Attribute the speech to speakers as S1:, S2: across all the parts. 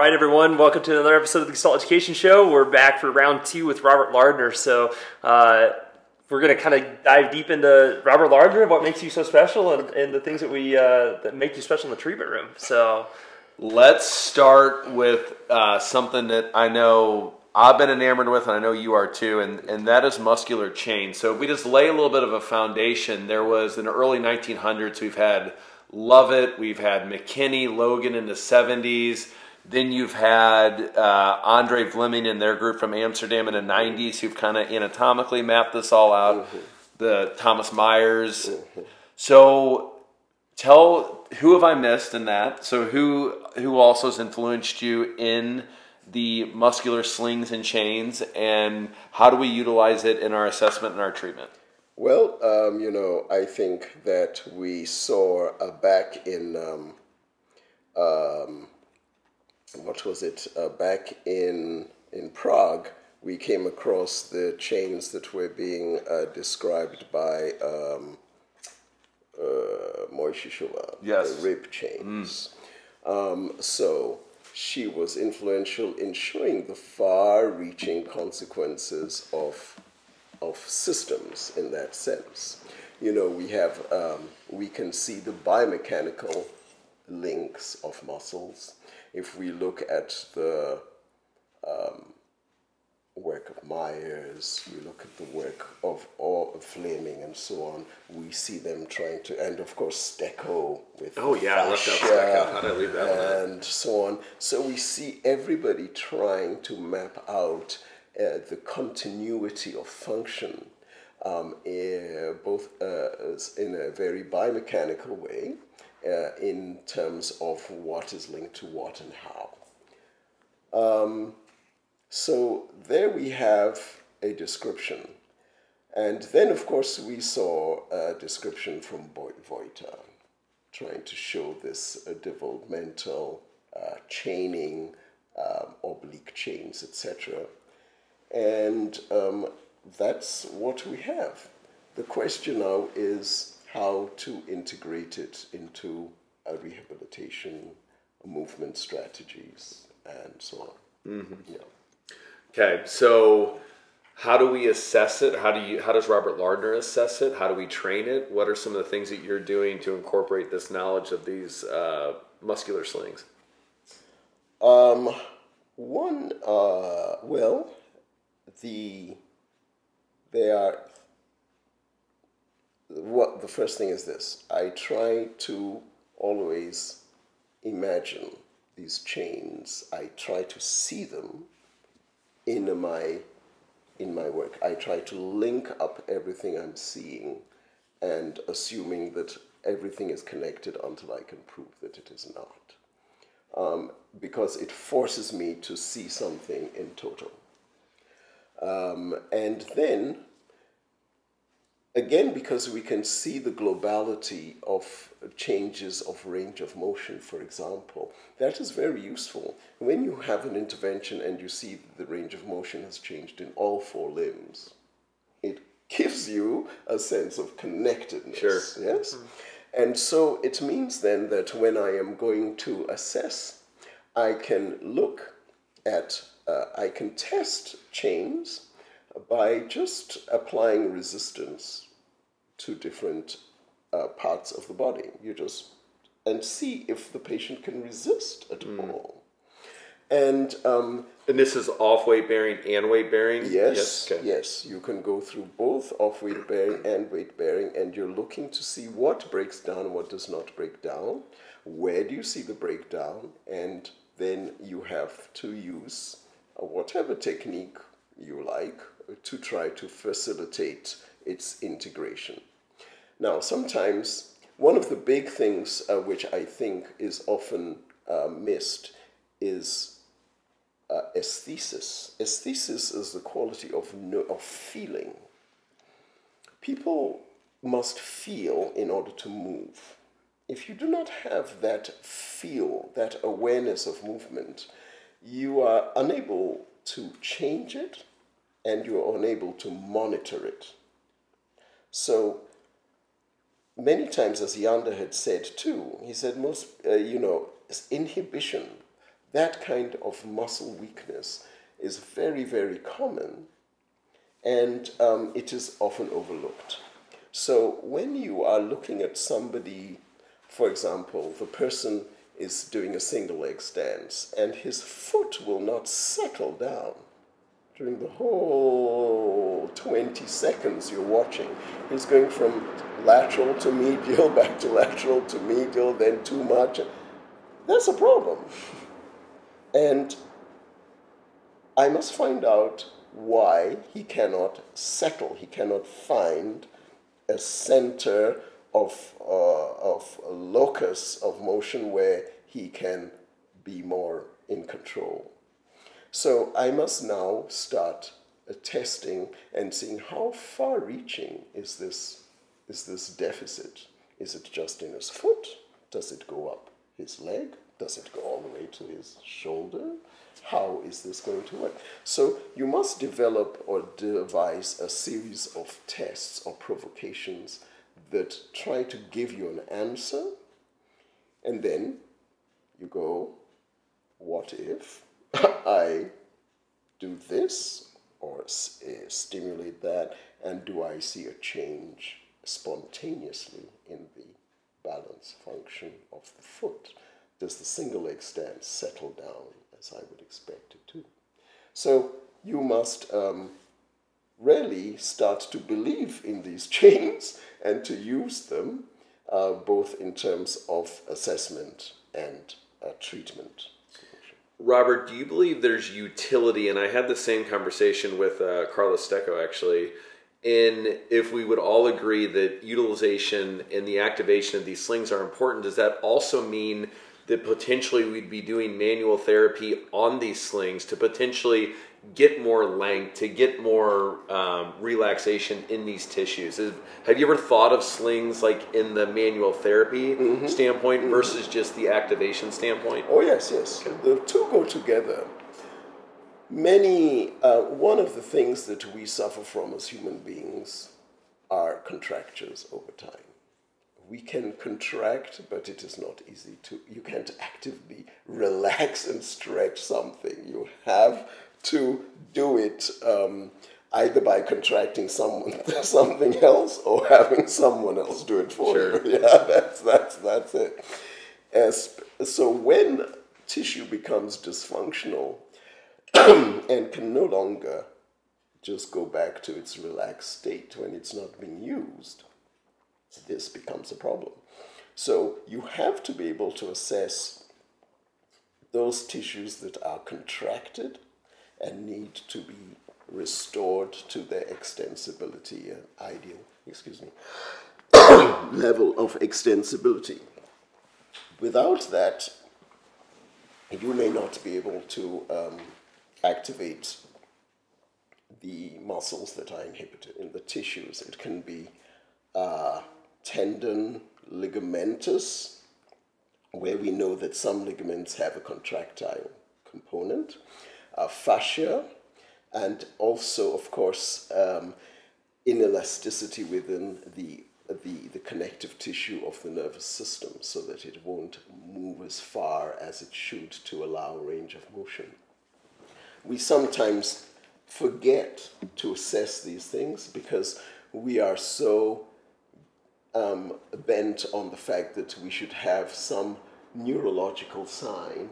S1: right, everyone, welcome to another episode of the Gestalt Education Show. We're back for round two with Robert Lardner. So, uh, we're going to kind of dive deep into Robert Lardner, what makes you so special, and, and the things that we uh, that make you special in the treatment room. So,
S2: let's start with uh, something that I know I've been enamored with, and I know you are too, and, and that is muscular chain. So, if we just lay a little bit of a foundation, there was in the early 1900s, we've had Lovett, we've had McKinney, Logan in the 70s. Then you've had uh, Andry Vleeming and their group from Amsterdam in the 90s who've kind of anatomically mapped this all out. Mm-hmm. The Thomas Myers. Mm-hmm. So tell who have I missed in that? So who who also has influenced you in the muscular slings and chains, and how do we utilize it in our assessment and our treatment?
S3: Well, um, you know, I think that we saw uh, back in um, um, what was it uh, back in in Prague, we came across the chains that were being uh, described by um, uh,
S2: yes.
S3: the rib chains. Mm. Um, so she was influential in showing the far-reaching consequences of of systems in that sense. You know, we have um, we can see the biomechanical links of muscles if we look at the um, work of Myers, we look at the work of all of Vleeming and so on, we see them trying to, and of course Stecco with
S2: oh yeah, I left out Stecco. How did I leave that one?
S3: and so on. So we see everybody trying to map out uh, the continuity of function, um, uh, both uh, in a very biomechanical way uh, in terms of what is linked to what and how. Um, so there we have a description. And then, of course, we saw a description from Vojta trying to show this uh, developmental uh, chaining, um, oblique chains, etc. And um, that's what we have. The question now is how to integrate it into a rehabilitation, movement strategies, and so on. Mm-hmm. Yeah.
S2: Okay, so how do we assess it? How do you? How does Robert Lardner assess it? How do we train it? What are some of the things that you're doing to incorporate this knowledge of these uh, muscular slings?
S3: Um, one, uh, well, the there are what the first thing is this I try to always imagine these chains. I try to see them in my in my work. I try to link up everything I'm seeing and assuming that everything is connected until I can prove that it is not. Um, because it forces me to see something in total. Um, and then again, because we can see the globality of changes of range of motion, for example, that is very useful. When you have an intervention and you see that the range of motion has changed in all four limbs, it gives you a sense of connectedness.
S2: Sure.
S3: Yes? Mm-hmm. And so it means then that when I am going to assess, I can look at, uh, I can test chains by just applying resistance to different uh, parts of the body. You just and see if the patient can resist at mm. all. And um,
S2: and this is off weight bearing and weight bearing.
S3: Yes, yes, okay. yes. You can go through both off weight bearing and weight bearing, and you're looking to see what breaks down what does not break down. Where do you see the breakdown? And then you have to use whatever technique you like to try to facilitate its integration. Now, sometimes one of the big things uh, which I think is often uh, missed is uh, aesthesis. Aesthesis is the quality of, no, of feeling. People must feel in order to move. If you do not have that feel, that awareness of movement, you are unable to change it and you're unable to monitor it. So, many times, as Janda had said too, he said, most, uh, you know, inhibition, that kind of muscle weakness is very, very common and um, it is often overlooked. So when you are looking at somebody, for example, the person is doing a single leg stance and his foot will not settle down during the whole 20 seconds you're watching. He's going from lateral to medial, back to lateral to medial, then too much. That's a problem. And I must find out why he cannot settle, he cannot find a center of, uh, of locus of motion where he can be more in control. So I must now start uh, testing and seeing how far reaching is this, is this deficit. Is it just in his foot? Does it go up his leg? Does it go all the way to his shoulder? How is this going to work? So you must develop or devise a series of tests or provocations that try to give you an answer, and then you go, what if I do this or uh, stimulate that, and do I see a change spontaneously in the balance function of the foot? Does the single leg stand settle down as I would expect it to? So you must um, really start to believe in these chains and to use them uh, both in terms of assessment and uh, treatment.
S2: Robert, do you believe there's utility? And I had the same conversation with uh, Carlos Stecco actually. In if we would all agree that utilization and the activation of these slings are important, does that also mean that potentially we'd be doing manual therapy on these slings to potentially get more length, to get more um, relaxation in these tissues. Have you ever thought of slings like in the manual therapy mm-hmm. standpoint mm-hmm. versus just the activation standpoint?
S3: Oh yes, yes. The two go together. Many uh, one of the things that we suffer from as human beings are contractures over time. We can contract, but it is not easy to. You can't actively relax and stretch something. You have to do it um, either by contracting someone something else or having someone else do it for sure. you. Yeah, that's that's that's it. As, so when tissue becomes dysfunctional and can no longer just go back to its relaxed state when it's not being used, this becomes a problem. So you have to be able to assess those tissues that are contracted and need to be restored to their extensibility, uh, ideal, excuse me, level of extensibility. Without that, you may not be able to um, activate the muscles that are inhibited in the tissues. It can be uh, tendon ligamentous, where we know that some ligaments have a contractile component uh, fascia, and also, of course, um, inelasticity within the, the, the connective tissue of the nervous system so that it won't move as far as it should to allow range of motion. We sometimes forget to assess these things because we are so um, bent on the fact that we should have some neurological sign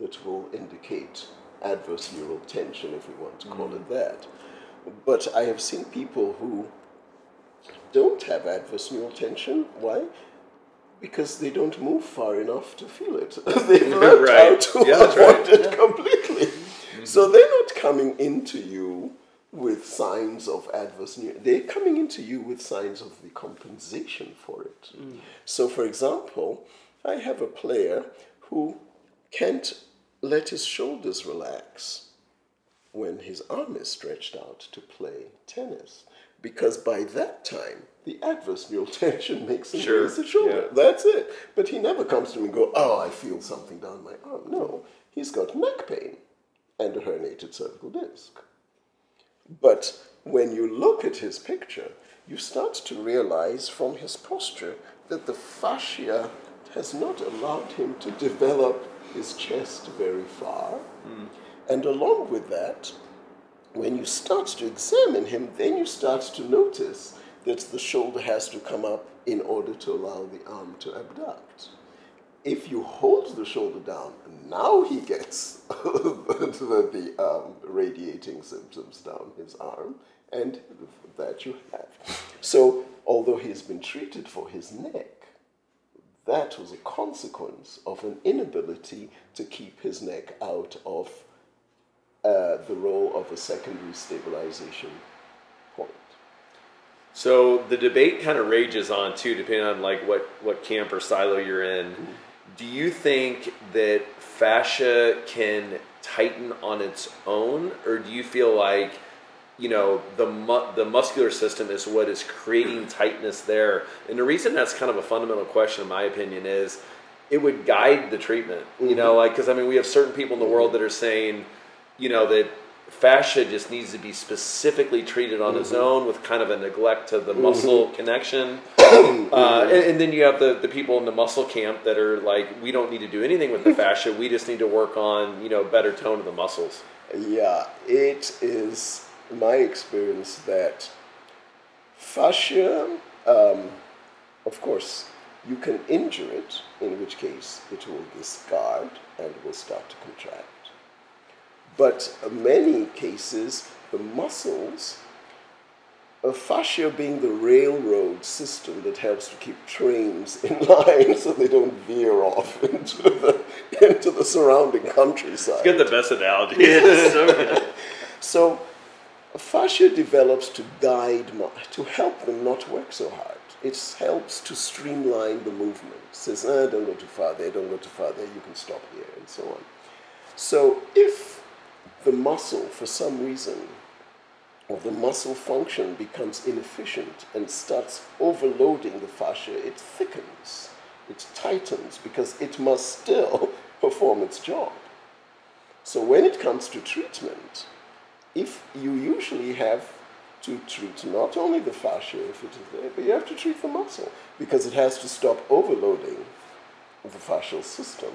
S3: that will indicate adverse neural tension, if we want to call mm. it that. But I have seen people who don't have adverse neural tension. Why? Because they don't move far enough to feel it. They've learned right. how to yeah, avoid right. it yeah. completely. Mm-hmm. So they're not coming into you with signs of adverse neural. They're coming into you with signs of the compensation for it. Mm. So, for example, I have a player who can't let his shoulders relax when his arm is stretched out to play tennis. Because by that time, the adverse neural tension makes him sure. raise the shoulder. Yeah. That's it. But he never comes to me and go, oh, I feel something down my arm. No, he's got neck pain and a herniated cervical disc. But when you look at his picture, you start to realize from his posture that the fascia has not allowed him to develop his chest very far. And along with that, when you start to examine him, then you start to notice that the shoulder has to come up in order to allow the arm to abduct. If you hold the shoulder down, now he gets the, the um, radiating symptoms down his arm, and that you have. So, although he's been treated for his neck, that was a consequence of an inability to keep his neck out of uh, the role of a secondary stabilization point.
S2: So the debate kind of rages on too, depending on like what what camp or silo you're in. Do you think that fascia can tighten on its own, or do you feel like you know the mu- the muscular system is what is creating tightness there? And the reason that's kind of a fundamental question, in my opinion, is it would guide the treatment. You mm-hmm. know, like because I mean we have certain people in the world that are saying, you know, that fascia just needs to be specifically treated on its mm-hmm. own with kind of a neglect to the mm-hmm. muscle connection. Uh, and, and then you have the, the people in the muscle camp that are like, we don't need to do anything with the fascia. We just need to work on, you know, better tone of the muscles.
S3: Yeah, it is my experience that fascia, um, of course, you can injure it, in which case it will discard and will start to contract. But in many cases, the muscles, a fascia being the railroad system that helps to keep trains in line so they don't veer off into the, into the surrounding countryside.
S2: Get the best analogy.
S1: So.
S3: So, fascia develops to guide, to help them not work so hard. It helps to streamline the movement. It says, ah, don't go too far there, don't go too far there, you can stop here, and so on. So, if the muscle, for some reason, or the muscle function becomes inefficient and starts overloading the fascia, it thickens, it tightens, because it must still perform its job. So, when it comes to treatment, if you usually have to treat not only the fascia if it is there, but you have to treat the muscle because it has to stop overloading the fascial system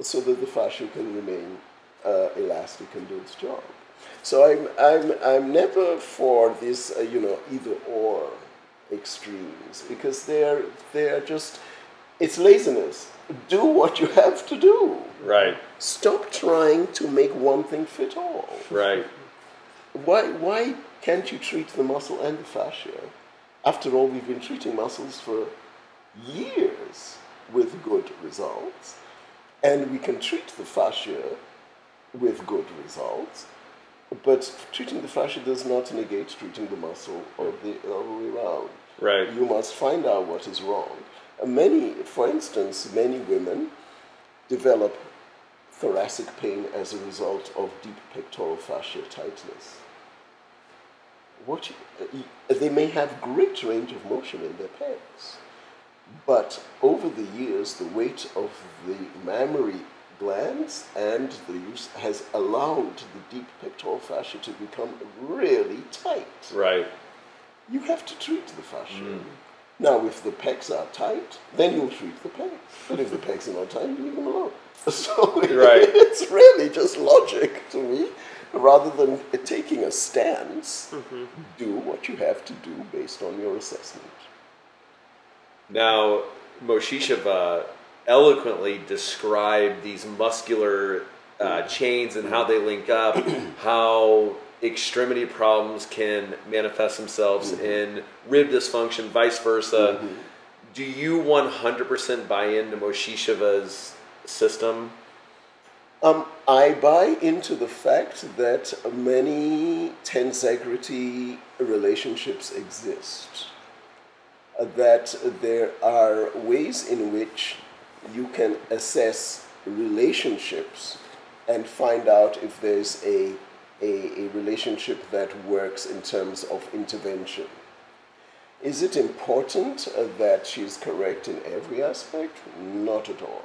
S3: so that the fascia can remain uh, elastic and do its job. So I'm, I'm, I'm never for this, uh, you know, either or extremes because they're, they're just, it's laziness. Do what you have to do.
S2: right,
S3: Stop trying to make one thing fit all.
S2: right.
S3: Why, why can't you treat the muscle and the fascia? After all, we've been treating muscles for years with good results, and we can treat the fascia with good results, but treating the fascia does not negate treating the muscle or the other way around.
S2: Right.
S3: You must find out what is wrong. And many, for instance, many women develop thoracic pain as a result of deep pectoral fascia tightness. What you, uh, they may have great range of motion in their pecs, but over the years, the weight of the mammary glands and the use has allowed the deep pectoral fascia to become really tight.
S2: Right.
S3: You have to treat the fascia. Now, if the pecs are tight, then you'll treat the pecs. But if the pecs are not tight, you leave them alone. So
S2: Right.
S3: it's really just logic to me. Rather than taking a stance, do what you have to do based on your assessment.
S2: Now, Mojžíšová eloquently described these muscular uh, chains and how they link up, how extremity problems can manifest themselves in rib dysfunction, vice versa. Do you 100% buy into Mojžíšová's system?
S3: Um, I buy into the fact that many tensegrity relationships exist. That there are ways in which you can assess relationships and find out if there's a, a, a relationship that works in terms of intervention. Is it important uh, that she's correct in every aspect? Not at all.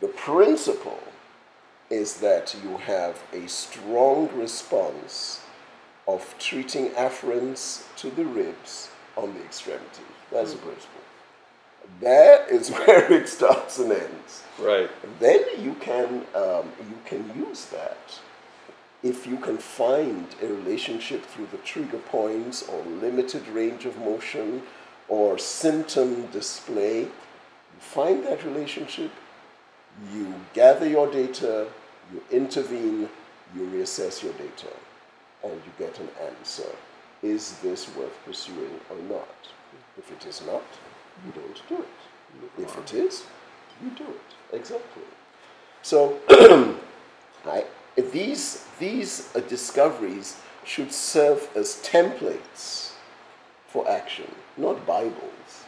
S3: The principle is that you have a strong response of treating afferents to the ribs on the extremity. That's the principle. That is where it starts and ends.
S2: Right.
S3: Then you can um, you can use that if you can find a relationship through the trigger points or limited range of motion or symptom display. You find that relationship, you gather your data, you intervene, you reassess your data, and you get an answer. Is this worth pursuing or not? If it is not, you don't do it. If it is, you do it. Exactly. So, I, these, these uh, discoveries should serve as templates for action, not Bibles.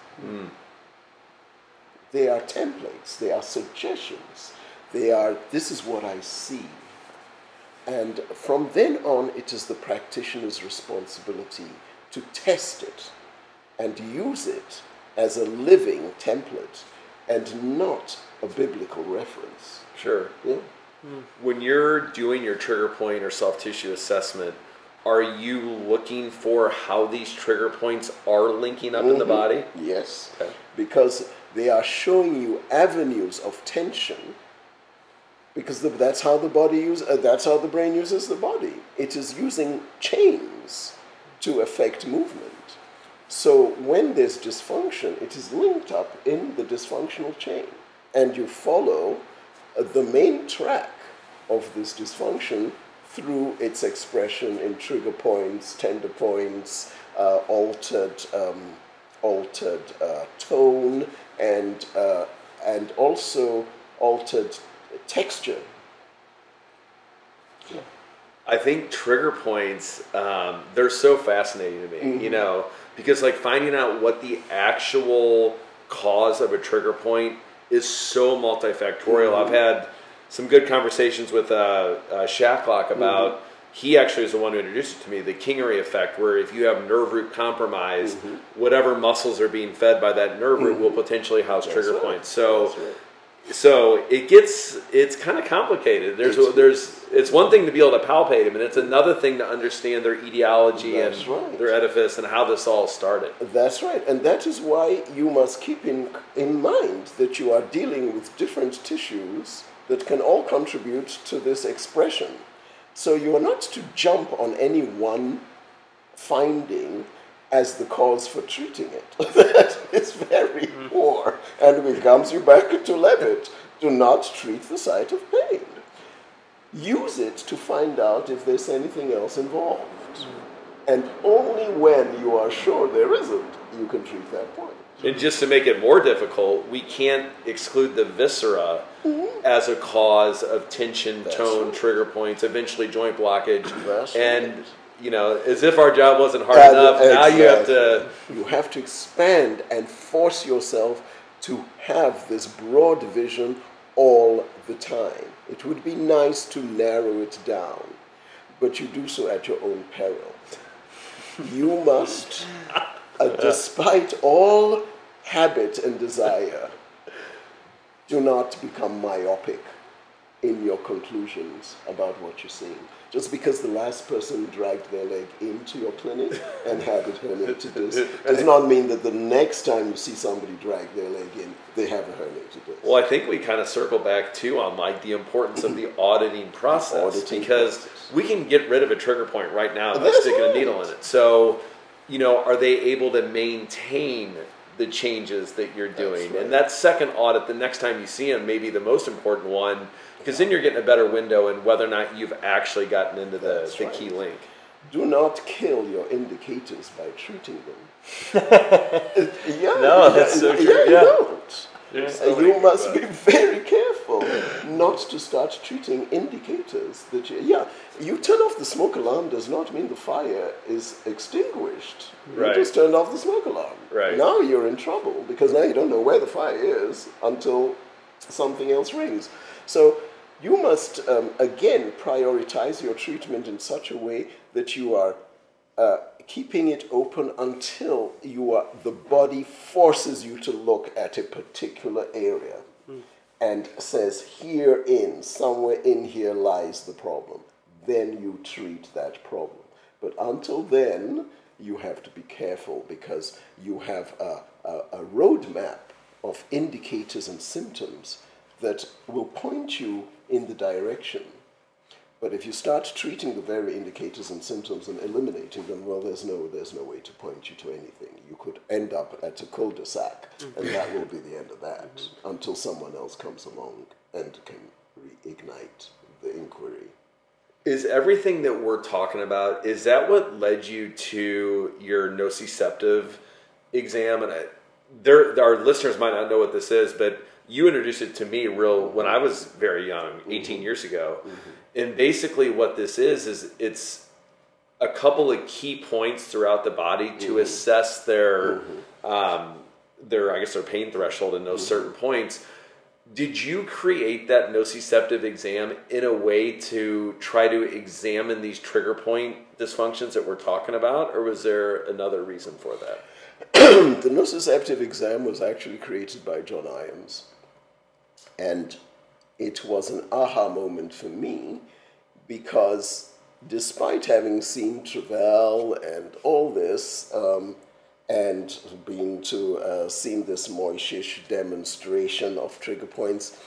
S3: They are templates, they are suggestions, they are, this is what I see. And from then on, it is the practitioner's responsibility to test it and use it as a living template and not a biblical reference.
S2: Sure.
S3: Yeah.
S2: When you're doing your trigger point or soft tissue assessment, are you looking for how these trigger points are linking up in the body?
S3: Yes,
S2: Okay.
S3: because they are showing you avenues of tension. Because the, that's how the body uses uh, that's how the brain uses the body. It is using chains to affect movement. So when there's dysfunction, it is linked up in the dysfunctional chain, and you follow the main track of this dysfunction through its expression in trigger points, tender points, uh, altered, um, altered uh, tone, and uh, and also altered texture.
S2: I think trigger points, um, they're so fascinating to me, you know, because like finding out what the actual cause of a trigger point is so multifactorial. I've had some good conversations with uh, uh, Shacklock about, he actually is the one who introduced it to me, the Kingery effect, where if you have nerve root compromise, whatever muscles are being fed by that nerve root will potentially house trigger
S3: right.
S2: points. So,
S3: right.
S2: so it gets it's kind of complicated. There's
S3: It's-
S2: there's it's one thing to be able to palpate them, and it's another thing to understand their etiology
S3: That's
S2: and
S3: right.
S2: their edifice and how this all started.
S3: That's right, and that is why you must keep in, in mind that you are dealing with different tissues that can all contribute to this expression. So you are not to jump on any one finding as the cause for treating it. that is very mm. poor, and it comes you back to Lewit. Do not treat the site of pain. Use it to find out if there's anything else involved. And only when you are sure there isn't, you can treat that point.
S2: And just to make it more difficult, we can't exclude the viscera as a cause of tension,
S3: Mm-hmm. That's
S2: tone,
S3: right.
S2: trigger points, eventually joint blockage,
S3: That's
S2: and
S3: right.
S2: you know, as if our job wasn't hard enough. Now you have to.
S3: You have to expand and force yourself to have this broad vision all the time. It would be nice to narrow it down, but you do so at your own peril. You must, uh, despite all habit and desire, do not become myopic in your conclusions about what you're seeing. Just because the last person dragged their leg into your clinic and had it herniated disc does not mean that the next time you see somebody drag their leg in, they have a herniated disc.
S2: Well, I think we kind of circle back too on like the importance of the auditing process
S3: Auditing
S2: because
S3: process.
S2: we can get rid of a trigger point right now by sticking a needle in it. So, you know, are they able to maintain the changes that you're doing?
S3: right.
S2: And that second audit, the next time you see them, may be the most important one because then you're getting a better window in whether or not you've actually gotten into the, the
S3: right.
S2: key link.
S3: Do not kill your indicators by treating them. yeah,
S1: No, that's so true,
S3: Yeah, you don't. Uh,
S1: so
S3: you must be very careful not to start treating indicators that you, yeah you turn off the smoke alarm does not mean the fire is extinguished
S2: Right.
S3: you just turned off the smoke alarm
S2: Right.
S3: now you're in trouble because now you don't know where the fire is until something else rings so you must um, again prioritize your treatment in such a way that you are uh, keeping it open until you are the body forces you to look at a particular area and says herein somewhere in here lies the problem then you treat that problem but until then you have to be careful because you have a, a, a roadmap of indicators and symptoms that will point you in the direction. But if you start treating the very indicators and symptoms and eliminating them, well, there's no, there's no way to point you to anything. You could end up at a cul-de-sac, and that will be the end of that until someone else comes along and can reignite the inquiry.
S2: Is everything that we're talking about is that what led you to your nociceptive exam? And I, there, our listeners might not know what this is, but you introduced it to me real when I was very young, 18 mm-hmm. years ago. Mm-hmm. And basically, what this is is it's a couple of key points throughout the body to mm-hmm. assess their mm-hmm. um, their I guess their pain threshold in those mm-hmm. certain points did you create that nociceptive exam in a way to try to examine these trigger point dysfunctions that we're talking about, or was there another reason for that?
S3: the nociceptive exam was actually created by John Iams, and it was an aha moment for me because despite having seen Travell and all this, um, and been to uh, seen this Moishish demonstration of trigger points,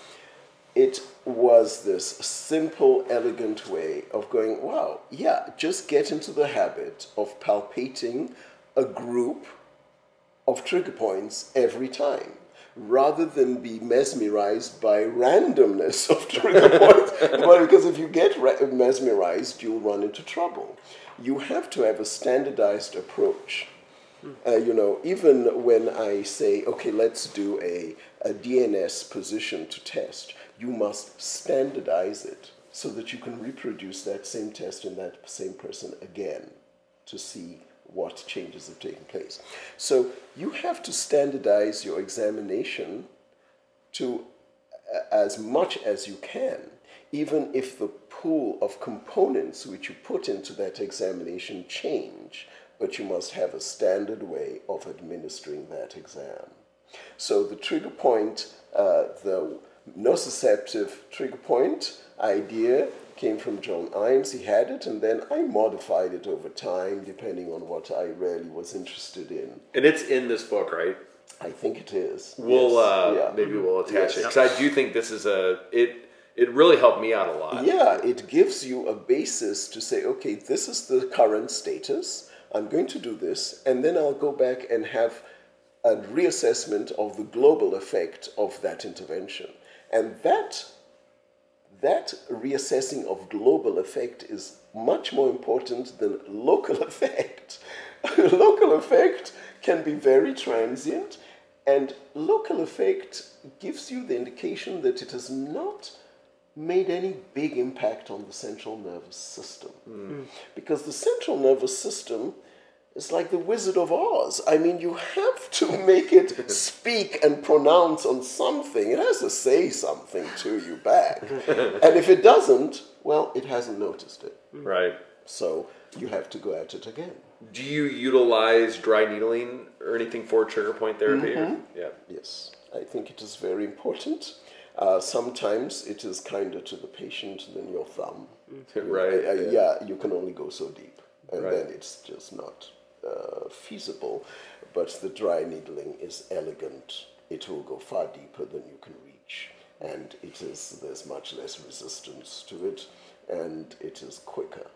S3: it was this simple, elegant way of going, wow, yeah, just get into the habit of palpating a group of trigger points every time rather than be mesmerized by randomness of trigger points. well, because if you get mesmerized, you'll run into trouble. You have to have a standardized approach uh, you know, even when I say, okay, let's do a, a DNS position to test, you must standardize it so that you can reproduce that same test in that same person again to see what changes have taken place. So you have to standardize your examination to uh, as much as you can, even if the pool of components which you put into that examination change but you must have a standard way of administering that exam. So the trigger point, uh, the nociceptive trigger point idea came from John Iams. He had it, and then I modified it over time, depending on what I really was interested in.
S2: And it's in this book, right?
S3: I think it is.
S2: We'll yes. uh, yeah. maybe we'll attach yes. it because I do think this is a it. It really helped me out a lot.
S3: Yeah, it gives you a basis to say, okay, this is the current status. I'm going to do this, and then I'll go back and have a reassessment of the global effect of that intervention. And that, that reassessing of global effect is much more important than local effect. local effect can be very transient, and local effect gives you the indication that it has not made any big impact on the central nervous system. Mm. Because the central nervous system is like the Wizard of Oz. I mean, you have to make it speak and pronounce on something. It has to say something to you back. and if it doesn't, well, it hasn't noticed it.
S2: Right.
S3: So you have to go at it again.
S2: Do you utilize dry needling or anything for trigger point therapy? Mm-hmm.
S3: Yeah. Yes, I think it is very important. Uh, sometimes it is kinder to the patient than your thumb.
S2: right.
S3: Uh, yeah. yeah. you can only go so deep, and right. then it's just not uh, feasible. But the dry needling is elegant. It will go far deeper than you can reach, and it is there's much less resistance to it, and it is quicker.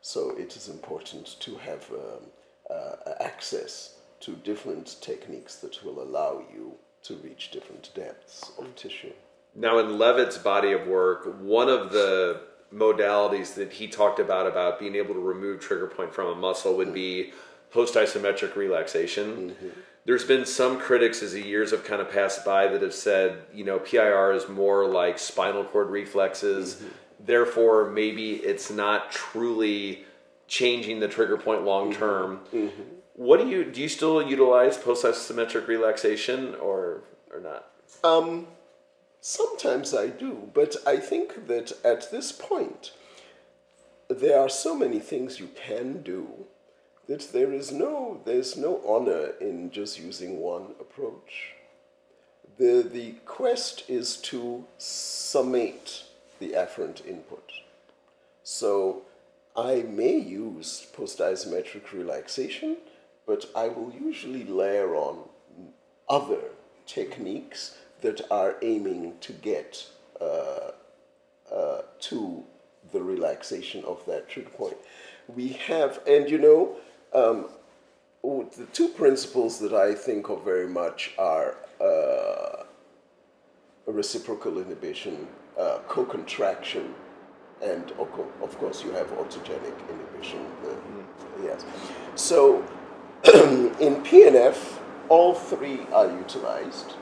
S3: So it is important to have um, uh, access to different techniques that will allow you to reach different depths of tissue.
S2: Now, in Lewit's body of work, one of the modalities that he talked about about being able to remove trigger point from a muscle would be post isometric relaxation. Mm-hmm. There's been some critics as the years have kind of passed by that have said, you know, PIR is more like spinal cord reflexes. Mm-hmm. Therefore, maybe it's not truly changing the trigger point long mm-hmm. term. Mm-hmm. What do you do? You still utilize post isometric relaxation or or not?
S3: Um, Sometimes I do, but I think that at this point, there are so many things you can do that there is no, there's no honor in just using one approach. The, the quest is to summate the afferent input. So I may use post-isometric relaxation, but I will usually layer on other techniques that are aiming to get uh, uh, to the relaxation of that trigger point. We have, and you know, um, the two principles that I think of very much are uh, reciprocal inhibition, uh, co-contraction, and of course you have autogenic inhibition. The, mm. Yes. So in PNF, all three are utilized.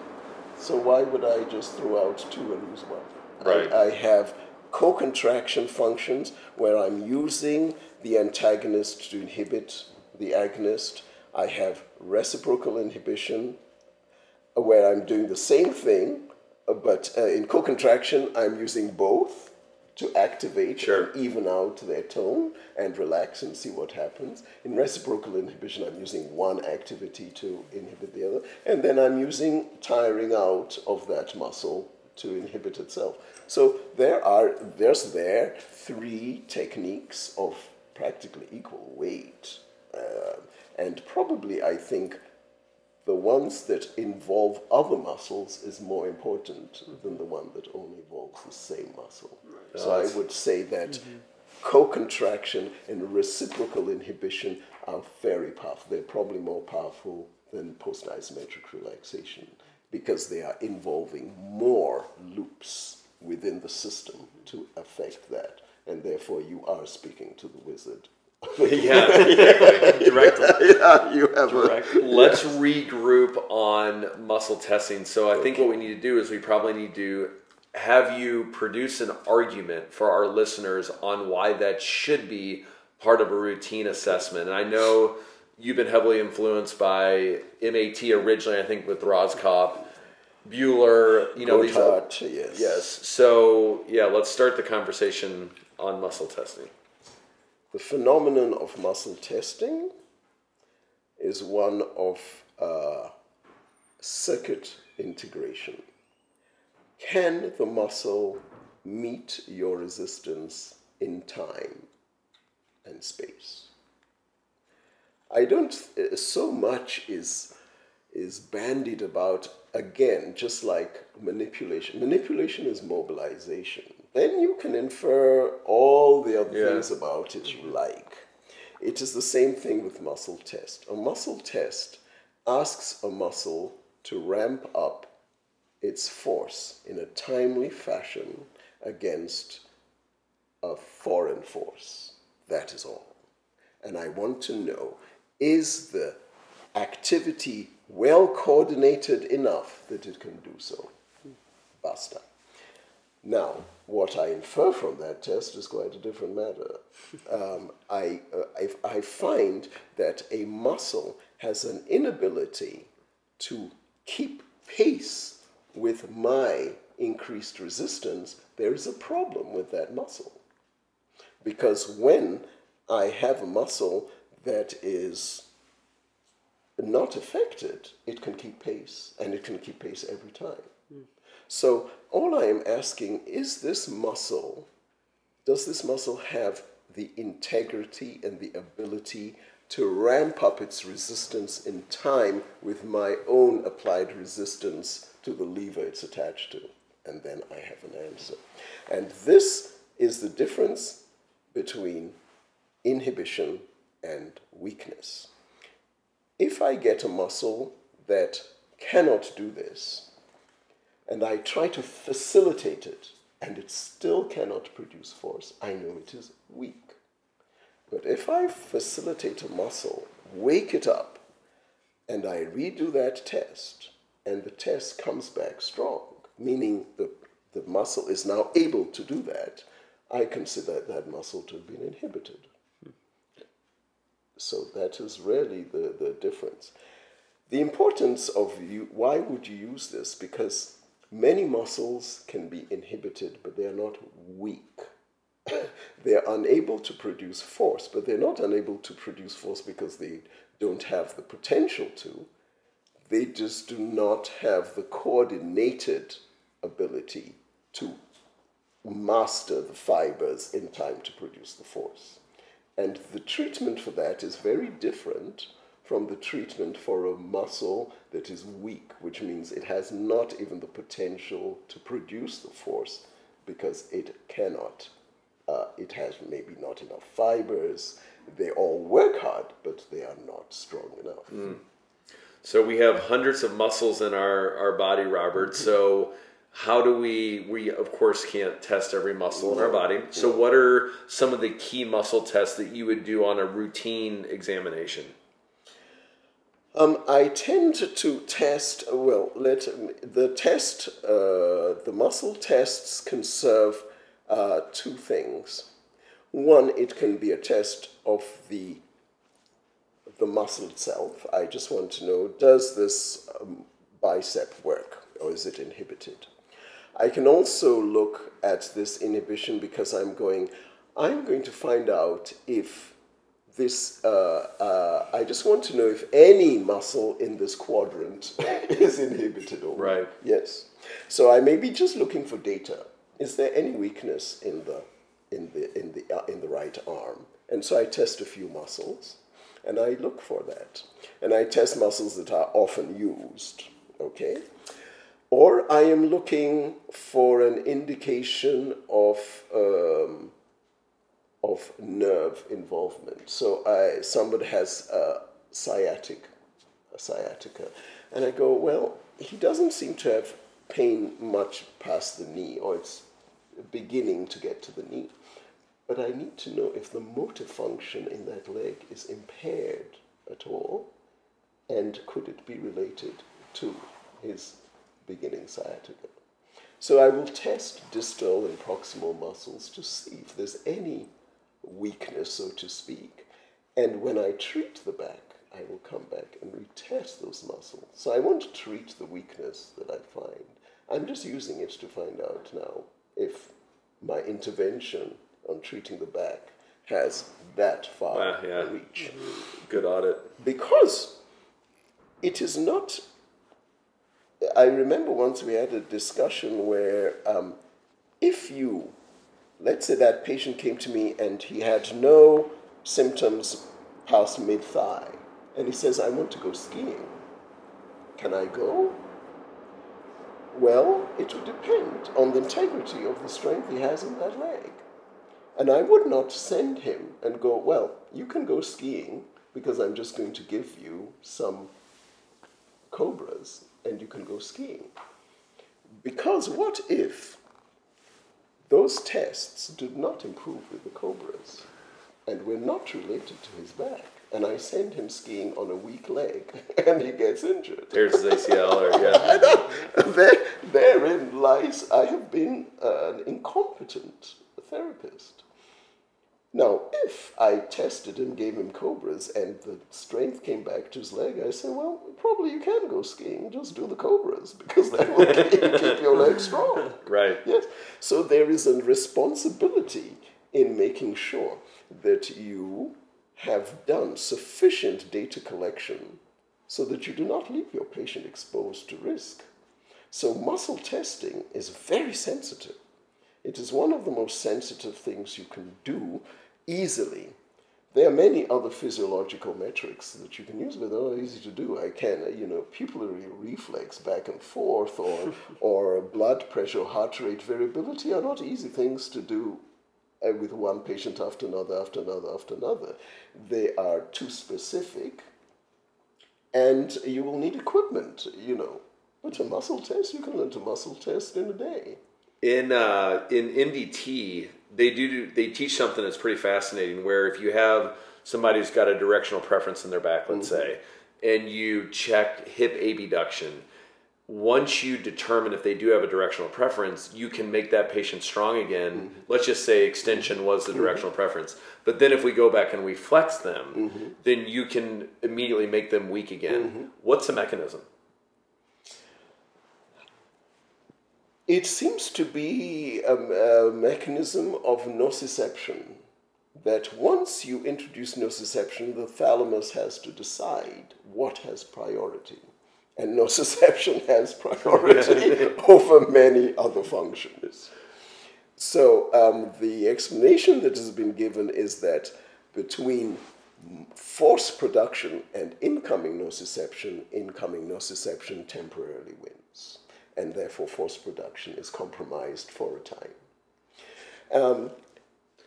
S3: So why would I just throw out two and lose one?
S2: Right.
S3: I, I have co-contraction functions where I'm using the antagonist to inhibit the agonist. I have reciprocal inhibition where I'm doing the same thing, but uh, in co-contraction I'm using both to activate
S2: sure.
S3: and even out their tone and relax and see what happens. In reciprocal inhibition, I'm using one activity to inhibit the other, and then I'm using tiring out of that muscle to inhibit itself. So there are there's there three techniques of practically equal weight, uh, and probably I think the ones that involve other muscles is more important than the one that only involves the same muscle. Right. So I would say that mm-hmm. co-contraction and reciprocal inhibition are very powerful. They're probably more powerful than post-isometric relaxation because they are involving more loops within the system to affect that. And therefore, you are speaking to the wizard
S2: yeah, exactly.
S3: Directly. Yeah, you have
S2: Directly. Let's yes. regroup on muscle testing. So I think what we need to do is we probably need to have you produce an argument for our listeners on why that should be part of a routine assessment. And I know you've been heavily influenced by MAT originally, I think with Roskopf, Bueller, you know,
S3: these are, yes.
S2: Yes. So, yeah, let's start the conversation on muscle testing.
S3: The phenomenon of muscle testing is one of uh, circuit integration. Can the muscle meet your resistance in time and space? I don't, so much is, is bandied about, again, just like manipulation. Manipulation is mobilization then you can infer all the other yeah. things about it you like. It is the same thing with muscle test. A muscle test asks a muscle to ramp up its force in a timely fashion against a foreign force. That is all. And I want to know is the activity well coordinated enough that it can do so? Basta. Now, what I infer from that test is quite a different matter. Um, I, uh, I, I find that a muscle has an inability to keep pace with my increased resistance, there is a problem with that muscle. Because when I have a muscle that is not affected, it can keep pace, and it can keep pace every time. Mm. So all I am asking is this muscle, does this muscle have the integrity and the ability to ramp up its resistance in time with my own applied resistance to the lever it's attached to? And then I have an answer. And this is the difference between inhibition and weakness. If I get a muscle that cannot do this, and I try to facilitate it, and it still cannot produce force, I know it is weak. But if I facilitate a muscle, wake it up, and I redo that test, and the test comes back strong, meaning the, the muscle is now able to do that, I consider that muscle to have been inhibited. So that is really the, the difference. The importance of you, why would you use this? Because Many muscles can be inhibited, but they are not weak. they are unable to produce force, but they're not unable to produce force because they don't have the potential to. They just do not have the coordinated ability to master the fibers in time to produce the force. And the treatment for that is very different from the treatment for a muscle that is weak, which means it has not even the potential to produce the force because it cannot. Uh, it has maybe not enough fibers. They all work hard, but they are not strong enough.
S2: So we have hundreds of muscles in our, our body, Robert. So how do we we of course can't test every muscle in our body. So what are some of the key muscle tests that you would do on a routine examination?
S3: Um, I tend to test, well, let the test, uh, the muscle tests can serve uh, two things. One, it can be a test of the the muscle itself. I just want to know does this um, bicep work or is it inhibited? I can also look at this inhibition because I'm going, I'm going to find out if this, uh, uh, I just want to know if any muscle in this quadrant is inhibited or
S2: Right.
S3: Yes. So I may be just looking for data. Is there any weakness in the in the in the uh, in the right arm? And so I test a few muscles, and I look for that. And I test muscles that are often used. Okay. Or I am looking for an indication of um, of nerve involvement. So I somebody has a sciatic, a sciatica, and I go, well, he doesn't seem to have pain much past the knee, or it's beginning to get to the knee. But I need to know if the motor function in that leg is impaired at all, and could it be related to his beginning sciatica. So I will test distal and proximal muscles to see if there's any weakness, so to speak. And when I treat the back, I will come back and retest those muscles. So I won't treat the weakness that I find. I'm just using it to find out now if my intervention on treating the back has that far
S2: Wow, yeah.
S3: reach.
S2: Good audit.
S3: Because it is not. I remember once we had a discussion where um, if you, let's say that patient came to me and he had no symptoms past mid thigh, and he says, I want to go skiing. Can I go? Well, it would depend on the integrity of the strength he has in that leg. And I would not send him and go, well, you can go skiing because I'm just going to give you some cobras and you can go skiing. Because what if those tests did not improve with the cobras and were not related to his back? And I send him skiing on a weak leg and he gets injured.
S2: There's his ACL or yeah.
S3: there, therein lies, I have been uh, an incompetent therapist. Now, if I tested and gave him cobras and the strength came back to his leg, I say, well, probably you can go skiing. Just do the cobras because that will keep, keep your leg strong.
S2: Right.
S3: Yes. So there is a responsibility in making sure that you have done sufficient data collection so that you do not leave your patient exposed to risk. So muscle testing is very sensitive. It is one of the most sensitive things you can do easily. There are many other physiological metrics that you can use, but they're not easy to do. I can, you know, pupillary reflex back and forth, or or blood pressure, heart rate variability are not easy things to do uh, with one patient after another, after another, after another. They are too specific, and you will need equipment, you know. But a muscle test, you can learn to muscle test in a day.
S2: In uh, in MDT, they do they teach something that's pretty fascinating. Where if you have somebody who's got a directional preference in their back, let's mm-hmm. say, and you check hip abduction, once you determine if they do have a directional preference, you can make that patient strong again. Mm-hmm. Let's just say extension was the mm-hmm. directional preference. But then if we go back and we flex them, then you can immediately make them weak again. What's the mechanism?
S3: It seems to be a, a mechanism of nociception. That once you introduce nociception, the thalamus has to decide what has priority. And nociception has priority over many other functions. So um, the explanation that has been given is that between force production and incoming nociception, incoming nociception temporarily wins. And therefore, force production is compromised for a time. Um,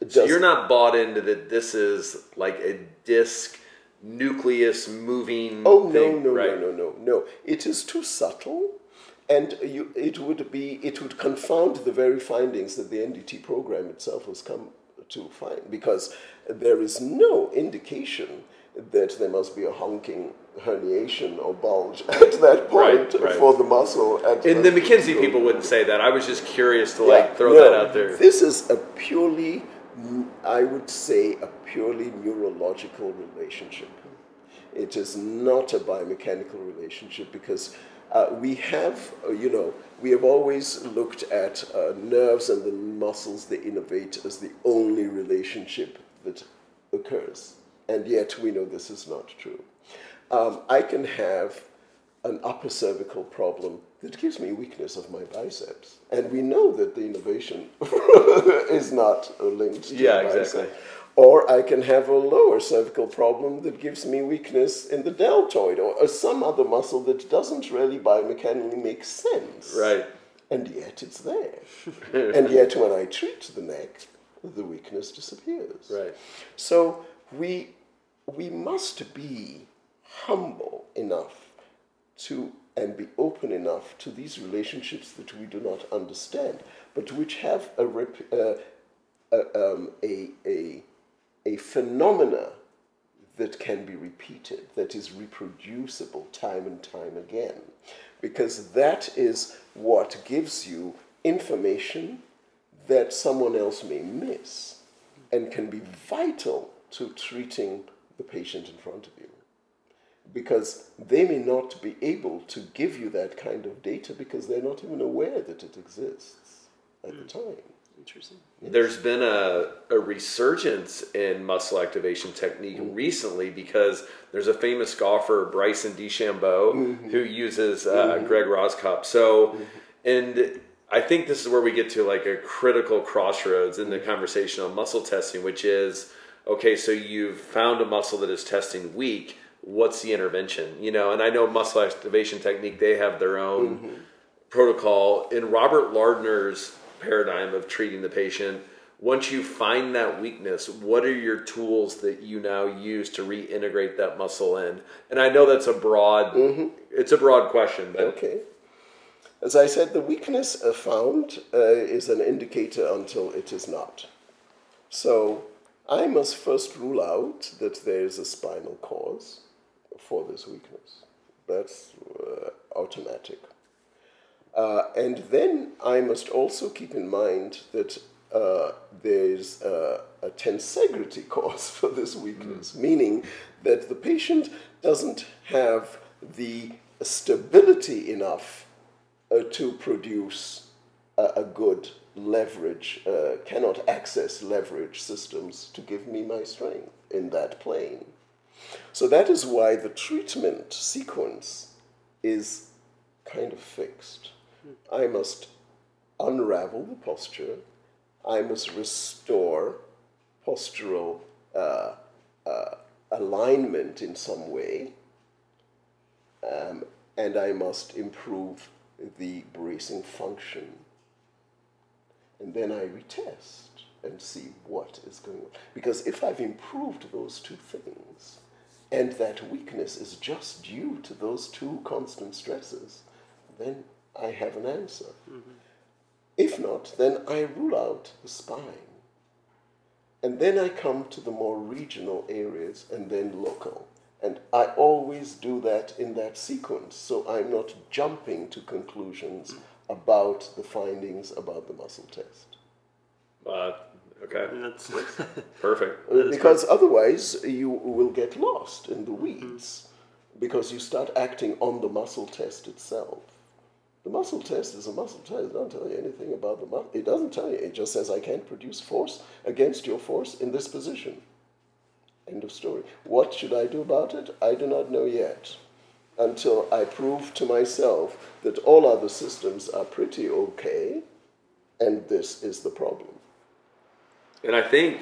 S2: so you're not bought into that this is like a disk nucleus moving.
S3: Oh no no
S2: right?
S3: no no no no! It is too subtle, and you, it would be it would confound the very findings that the MDT program itself has come to find because there is no indication that there must be a honking herniation or bulge at that point
S2: Right, right.
S3: for the muscle. At
S2: And the McKenzie people wouldn't say that. I was just curious to
S3: Yeah,
S2: like throw
S3: no,
S2: that out there.
S3: This is a purely, I would say, a purely neurological relationship. It is not a biomechanical relationship because uh, we have, uh, you know, we have always looked at uh, nerves and the muscles they innervate as the only relationship that occurs. And yet we know this is not true. Um, I can have an upper cervical problem that gives me weakness of my biceps. And we know that the innervation is not linked to
S2: Yeah, exactly.
S3: Or I can have a lower cervical problem that gives me weakness in the deltoid or, or some other muscle that doesn't really biomechanically make sense.
S2: Right.
S3: And yet it's there. and yet when I treat the neck, the weakness disappears.
S2: Right.
S3: So we we must be humble enough to and be open enough to these relationships that we do not understand, but which have a rep, uh, a, um, a, a, a phenomena that can be repeated, that is reproducible time and time again, because that is what gives you information that someone else may miss and can be vital to treating the patient in front of you. Because they may not be able to give you that kind of data because they're not even aware that it exists at the hmm. time.
S1: Interesting.
S2: There's been a, a resurgence in muscle activation technique mm-hmm. recently because there's a famous golfer, Bryson DeChambeau, mm-hmm. who uses uh, mm-hmm. Greg Roskopf. So, and I think this is where we get to like a critical crossroads in the conversation on muscle testing, which is okay, so you've found a muscle that is testing weak. What's the intervention? You know, and I know muscle activation technique, they have their own protocol. In Robert Lardner's paradigm of treating the patient, once you find that weakness, what are your tools that you now use to reintegrate that muscle in? And I know that's a broad, it's a broad question, but
S3: Okay. As I said, the weakness found uh, is an indicator until it is not. So I must first rule out that there is a spinal cause for this weakness. That's uh, automatic. Uh, and then I must also keep in mind that uh, there's uh, a tensegrity cause for this weakness, meaning that the patient doesn't have the stability enough uh, to produce a, a good leverage, uh, cannot access leverage systems to give me my strength in that plane. So that is why the treatment sequence is kind of fixed. I must unravel the posture, I must restore postural uh, uh, alignment in some way, um, and I must improve the bracing function. And then I retest and see what is going on. Because if I've improved those two things, and that weakness is just due to those two constant stresses, then I have an answer. Mm-hmm. If not, then I rule out the spine. And then I come to the more regional areas and then local. And I always do that in that sequence, so I'm not jumping to conclusions mm. About the findings about the muscle test.
S2: uh, okay,
S1: That's
S2: perfect.
S3: Because otherwise, you will get lost in the weeds because you start acting on the muscle test itself. The muscle test is a muscle test. It doesn't tell you anything about the muscle. It doesn't tell you. It just says, I can't produce force against your force in this position. End of story. What should I do about it? I do not know yet. Until I prove to myself that all other systems are pretty okay, and this is the problem.
S2: And I think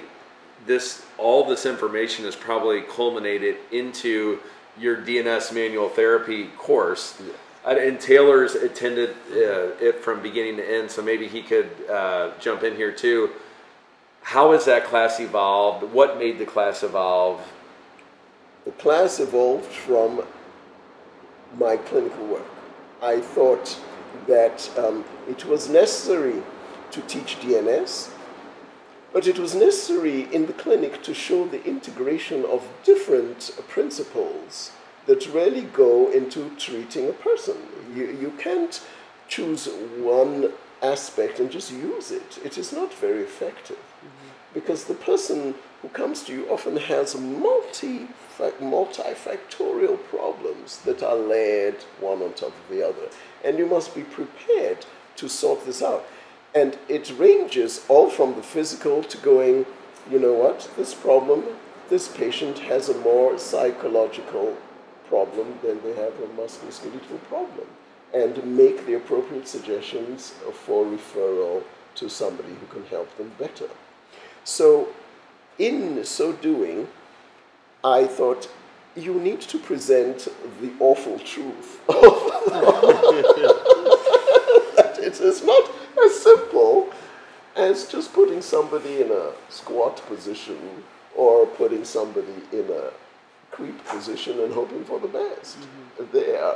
S2: this all this information is probably culminated into your DNS manual therapy course. And Taylor's attended uh, it from beginning to end, so maybe he could uh, jump in here too. How has that class evolved? What made the class evolve?
S3: The class evolved from my clinical work. I thought that um, it was necessary to teach DNS, but it was necessary in the clinic to show the integration of different principles that really go into treating a person. You, you can't choose one aspect and just use it, it is not very effective because the person who comes to you often has multi multifactorial problems that are layered one on top of the other. And you must be prepared to sort this out. And it ranges all from the physical to going you know what this problem this patient has a more psychological problem than they have a musculoskeletal problem. And make the appropriate suggestions for referral to somebody who can help them better. So, in so doing, I thought you need to present the awful truth that it is not as simple as just putting somebody in a squat position or putting somebody in a creep position and hoping for the best. Mm-hmm. There,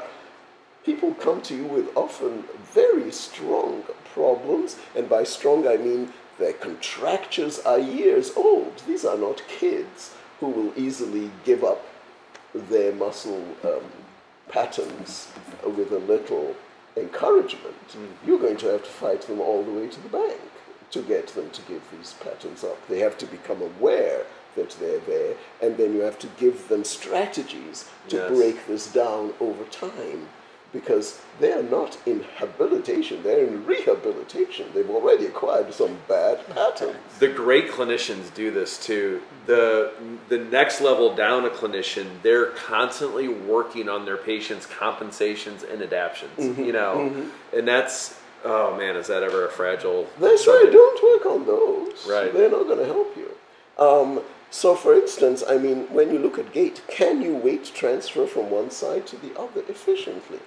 S3: people come to you with often very strong problems, and by strong I mean their contractures are years old. These are not kids who will easily give up their muscle um, patterns with a little encouragement. You're going to have to fight them all the way to the bank to get them to give these patterns up. They have to become aware that they're there, and then you have to give them strategies to
S2: Yes.
S3: break this down over time because they are not in habilitation, they're in rehabilitation. They've already acquired some bad patterns.
S2: The great clinicians do this too. The the next level down a clinician, they're constantly working on their patients' compensations and adaptions.
S3: Mm-hmm,
S2: You know, and that's oh man, is that ever a fragile?
S3: That's right, don't work on those.
S2: Right.
S3: They're not going to help you. Um, so, for instance, I mean, when you look at gait, can you weight transfer from one side to the other efficiently?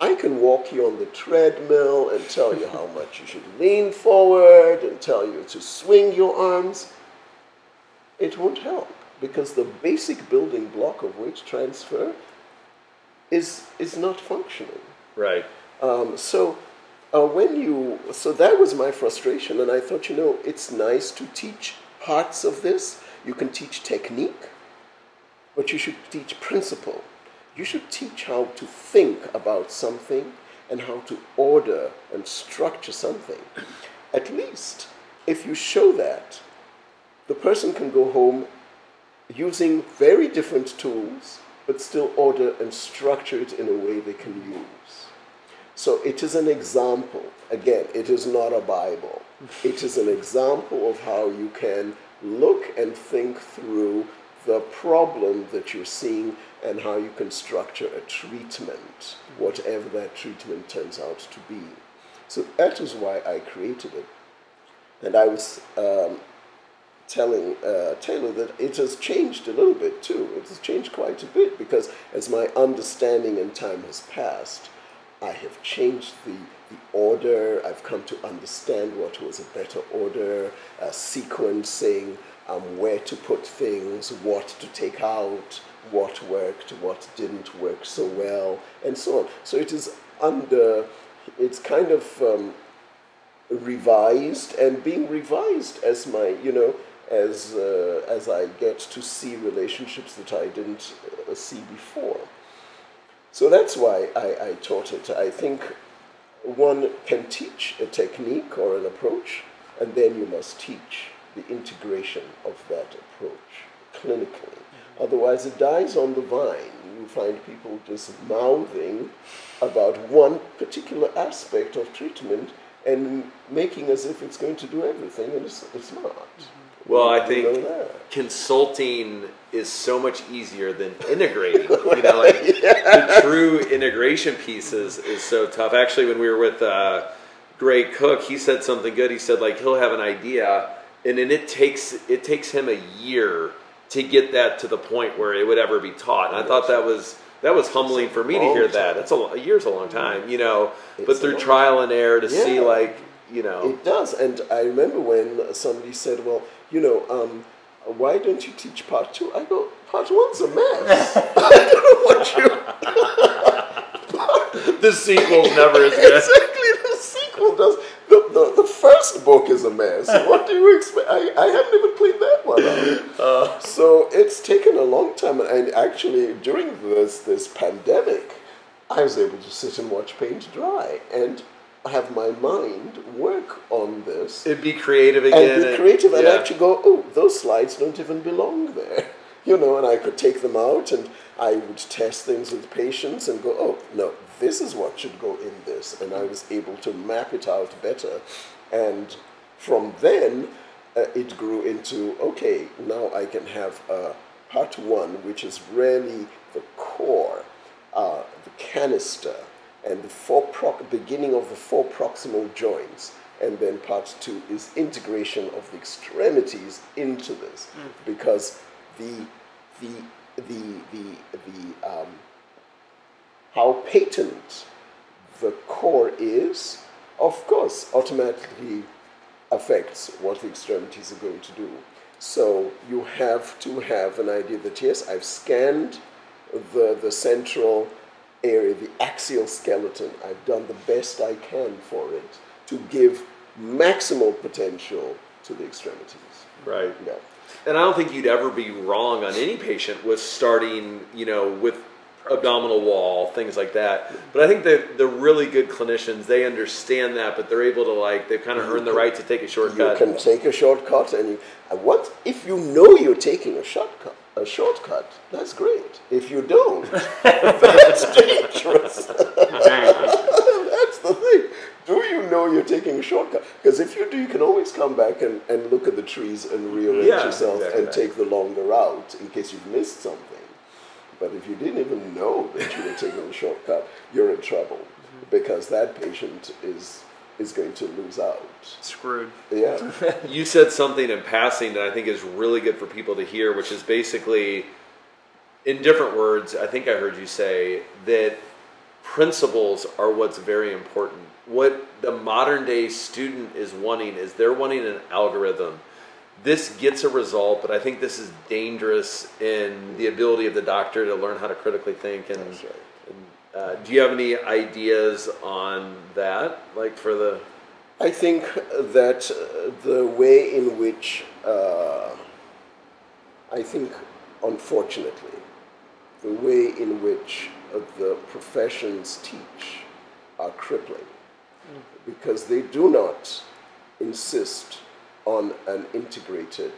S3: I can walk you on the treadmill and tell you how much you should lean forward and tell you to swing your arms. It won't help because the basic building block of weight transfer is, is not functioning.
S2: Right.
S3: Um, so uh, when you, so that was my frustration, and I thought, you know, it's nice to teach parts of this. You can teach technique, but you should teach principle. You should teach how to think about something and how to order and structure something. At least, if you show that, the person can go home using very different tools, but still order and structure it in a way they can use. So it is an example. Again, it is not a Bible. It is an example of how you can look and think through the problem that you're seeing and how you can structure a treatment, whatever that treatment turns out to be. So that is why I created it. And I was um, telling uh, Taylor that it has changed a little bit too. It has changed quite a bit because as my understanding and time has passed, I have changed the, the order. I've come to understand what was a better order, uh, sequencing, um, where to put things, what to take out, what worked, what didn't work so well, and so on. So it is under, it's kind of um, revised and being revised as my, you know, as, uh, as I get to see relationships that I didn't uh, see before. So that's why I, I taught it. I think one can teach a technique or an approach, and then you must teach the integration of that approach clinically. Otherwise, it dies on the vine. You find people just mouthing about one particular aspect of treatment and making as if it's going to do everything, and it's, it's not.
S2: Well, I think consulting is so much easier than integrating. you know, like the true integration piece is, is so tough. Actually, when we were with uh, Gray Cook, he said something good. He said like he'll have an idea and then it takes it takes him a year to get that to the point where it would ever be taught. And I thought that was that was humbling for me to hear that. That's a, a year's a long time, you know. but through trial and error to see like you know
S3: It does, and I remember when somebody said, "Well, you know, um, why don't you teach part two? I go, "Part one's a mess. I don't know what you."
S2: the sequel's never as good.
S3: exactly, the sequel does. The, the, the first book is a mess. What do you expect? I, I haven't even cleaned that one out. so it's taken a long time, and actually during this this pandemic, I was able to sit and watch paint dry and have my mind work on this
S2: It'd be creative again.
S3: and be creative and
S2: yeah.
S3: actually go, oh, those slides don't even belong there. You know, and I could take them out and I would test things with patients and go, oh, no, this is what should go in this. And I was able to map it out better. And from then, uh, it grew into, okay, now I can have uh, part one, which is really the core, uh, the canister, and the four pro- beginning of the four proximal joints. And then part two is integration of the extremities into this, because the the the the the um, how patent the core is, of course, automatically affects what the extremities are going to do. So you have to have an idea that yes, I've scanned the, the central area, the axial skeleton. I've done the best I can for it to give maximal potential to the extremities.
S2: right.
S3: Yeah.
S2: And I don't think you'd ever be wrong on any patient with starting, you know, with abdominal wall, things like that. But I think that the really good clinicians, they understand that, but they're able to like, they've kind of earned the right to take a shortcut.
S3: You can take a shortcut, and you. Uh, what if you know you're taking a shortcut? A shortcut. That's great. If you don't, that's dangerous. that's the thing. Do you know you're taking a shortcut? Because if you do, you can always come back and, and look at the trees and rearrange
S2: Yeah,
S3: yourself
S2: exactly.
S3: and take the longer route in case you've missed something. But if you didn't even know that you were taking a shortcut, you're in trouble mm-hmm. because that patient is is going to lose out.
S1: Screwed.
S3: Yeah.
S2: you said something in passing that I think is really good for people to hear, which is basically, in different words, I think I heard you say that principles are what's very important. What the modern day student is wanting is they're wanting an algorithm. This gets a result, but I think this is dangerous in the ability of the doctor to learn how to critically think. And,
S3: That's right.
S2: and uh, do you have any ideas on that, like for the?
S3: I think that uh, the way in which, uh, I think, unfortunately, the way in which uh, the professions teach are crippling because they do not insist on an integrated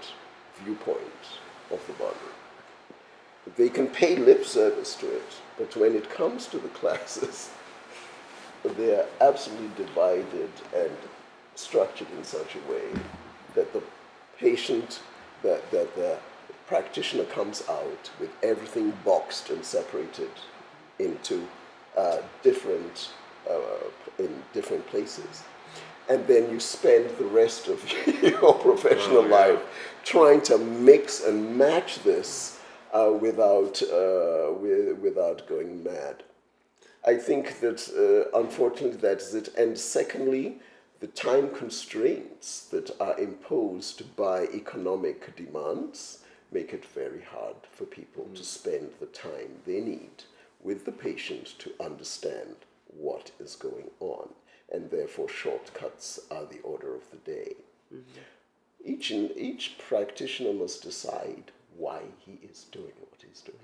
S3: viewpoint of the body. They can pay lip service to it, but when it comes to the classes, they are absolutely divided and structured in such a way that the patient, that, that the practitioner comes out with everything boxed and separated into uh, different, uh, in different places. And then you spend the rest of your professional
S2: Oh, yeah.
S3: life trying to mix and match this uh, without, uh, with, without going mad. I think that uh, unfortunately that is it. And secondly, the time constraints that are imposed by economic demands make it very hard for people to spend the time they need with the patient to understand what is going on. And therefore, shortcuts are the order of the day. Mm-hmm. Each, and each practitioner must decide why he is doing what he's doing.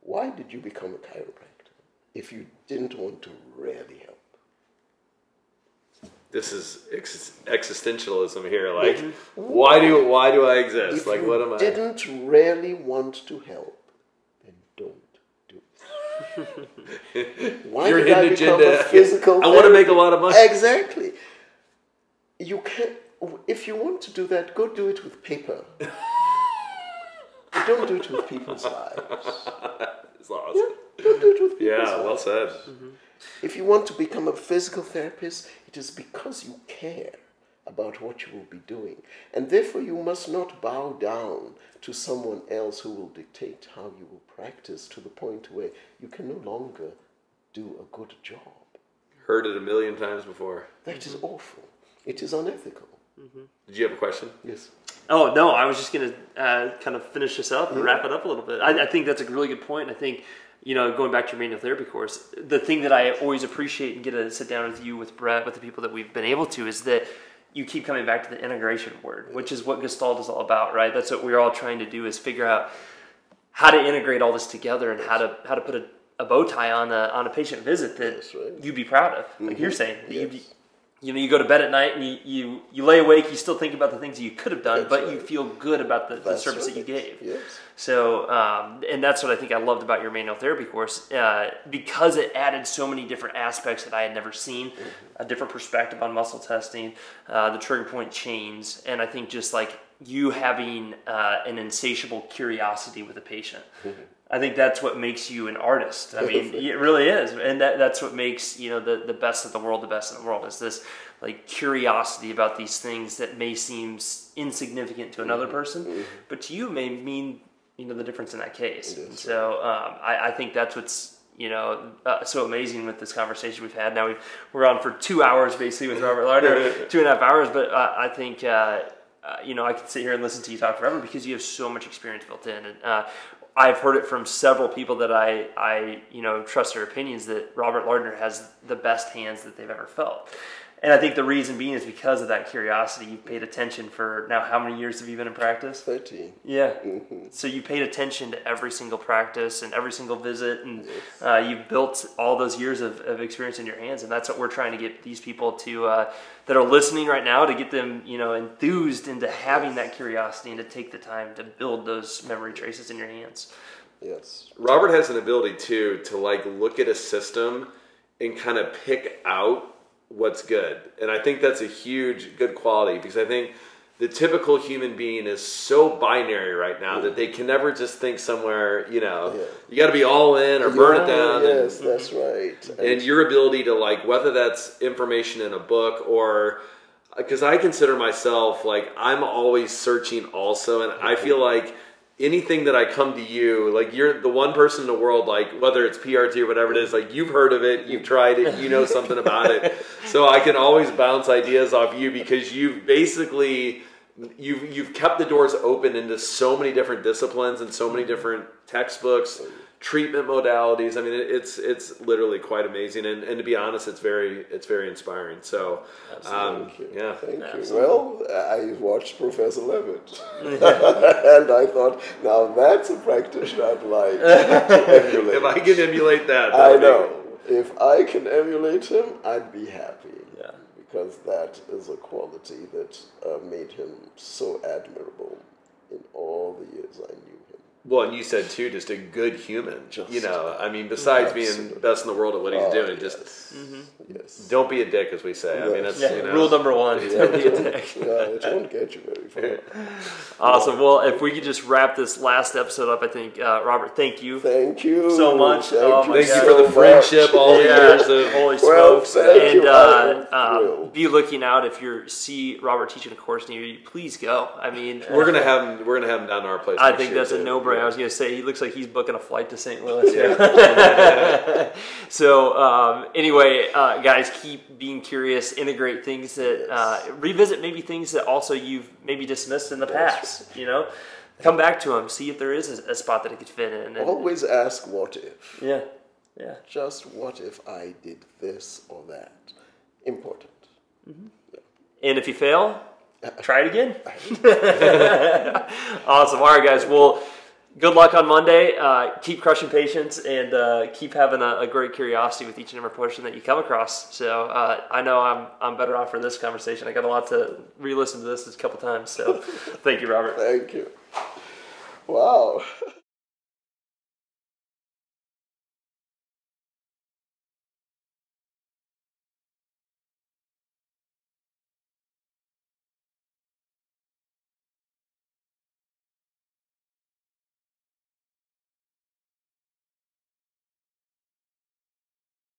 S3: Why did you become a chiropractor if you didn't want to really help?
S2: This is ex- existentialism here. Like, mm-hmm. why do why do I exist?
S3: If
S2: like, what am I?
S3: didn't really want to help, then don't do it. Why
S2: Your hidden agenda.
S3: a physical?
S2: I wanna make a lot of money.
S3: Exactly. You can. If you want to do that, go do it with paper. don't do it with people's lives.
S2: It's awesome.
S3: Don't do it with people's
S2: Yeah,
S3: lives.
S2: well said.
S3: If you want to become a physical therapist, it is because you care about what you will be doing. And therefore, you must not bow down to someone else who will dictate how you will practice to the point where you can no longer do a good job.
S2: Heard it a million times before.
S3: That is mm-hmm. awful. It is unethical. Mm-hmm.
S2: Did you have a question?
S3: Yes.
S1: Oh no, I was just gonna uh, kind of finish this up and mm-hmm. wrap it up a little bit. I, I think that's a really good point. I think you know, going back to your manual therapy course, the thing that I always appreciate and get to sit down with you, with Brett, with the people that we've been able to, is that you keep coming back to the integration word, which is what Gestalt is all about, right? That's what we're all trying to do is figure out how to integrate all this together and how to how to put a, a bow tie on a on a patient visit that
S3: right.
S1: you'd be proud of, like you're mm-hmm. saying. that you'd be,
S3: Yes.
S1: You know, you go to bed at night and you, you, you lay awake, you still think about the things that you could have done,
S3: That's
S1: but you feel good about the, the service that you gave.
S3: Yes.
S1: So, um, and that's what I think I loved about your manual therapy course uh, because it added so many different aspects that I had never seen, a different perspective on muscle testing, uh, the trigger point chains, and I think just like you having uh, an insatiable curiosity with a patient. I think that's what makes you an artist. I mean, it really is, and that, that's what makes you know the, the best of the world the best in the world is this like curiosity about these things that may seem insignificant to another person, but to you may mean you know the difference in that case. And so um, I, I think that's what's you know uh, so amazing with this conversation we've had. Now we've, we're on for two hours basically with Robert Lardner, two and a half hours, but uh, I think. Uh, uh, you know, I could sit here and listen to you talk forever because you have so much experience built in. And uh, I've heard it from several people that I, I, you know, trust their opinions that Robert Lardner has the best hands that they've ever felt. And I think the reason being is because of that curiosity. You've paid attention for now. How many years have you been in practice?
S3: 30.
S1: Yeah. So you paid attention to every single practice and every single visit, and uh, you've built all those years of, of experience in your hands, and that's what we're trying to get these people to uh, that are listening right now to get them, you know, enthused into having that curiosity and to take the time to build those memory traces in your hands.
S3: Yes.
S2: Robert has an ability too to like look at a system and kind of pick out what's good. And I think that's a huge good quality because I think the typical human being is so binary right now that they can never just think somewhere, you know,
S3: Yeah.
S2: you got to be all in or burn it
S3: Yeah,
S2: down. and-
S3: Yes, that's right.
S2: and your ability to like whether that's information in a book or uh, because i consider myself like i'm always searching also and i feel like anything that i come to you like you're the one person in the world like whether it's prt or whatever it is like you've heard of it you've tried it you know something about it. So i can always bounce ideas off you because you've basically you've you've kept the doors open into so many different disciplines and so many different textbooks treatment modalities. I mean, it's it's literally quite amazing, and, and to be honest, it's very it's very inspiring. So, um,
S3: Thank
S2: yeah,
S3: Thank you. Well, I watched Professor Lewit, and I thought, now that's a practitioner I'd like to emulate.
S2: if I can emulate that,
S3: I
S2: that'd be-
S3: know. If I can emulate him, I'd be happy.
S1: Yeah.
S3: Because that is a quality that uh, made him so admirable in all the years I knew him.
S2: Well, and you said too, just a good human.
S3: Just-
S2: you know, I mean, besides being
S3: Absolutely.
S2: best in the world at what he's
S3: Oh,
S2: doing, just
S3: yes. Mm-hmm. Yes.
S2: don't be a dick, as we say. I mean, that's
S1: Yeah,
S2: you know,
S1: rule number one: don't be a dick.
S3: Yeah, it won't get you very far.
S1: Awesome. Well, if we could just wrap this last episode up, I think uh, Robert, thank you.
S3: Thank you
S1: So much.
S3: Thank
S1: Oh
S3: you,
S2: Thank you
S1: God.
S2: for the friendship,
S3: much.
S2: all the years of
S1: Holy
S3: Well,
S1: smokes!
S3: thank
S1: and
S3: you.
S1: uh,
S3: I
S1: um, be looking out if you see Robert teaching a course near you. Please go. I mean,
S2: We're gonna have him. We're gonna have him down to our place.
S1: I think
S2: year,
S1: that's a no-brainer. I was going to say he looks like he's booking a flight to St. Louis. so um, anyway, uh, guys, keep being curious. Integrate things that uh, revisit maybe things that also you've maybe dismissed in the past. You know, come back to them. See if there is a, a spot that it could fit in. And,
S3: Always ask what if.
S1: yeah, yeah.
S3: Just what if I did this or that? Important.
S1: And if you fail, try it again. awesome. All right, guys. Well, good luck on Monday. Uh, keep crushing patients and uh, keep having a, a great curiosity with each and every person that you come across. So uh, I know I'm I'm better off for this conversation. I got a lot to re-listen to this a couple times. So thank you, Robert.
S3: Thank you. Wow.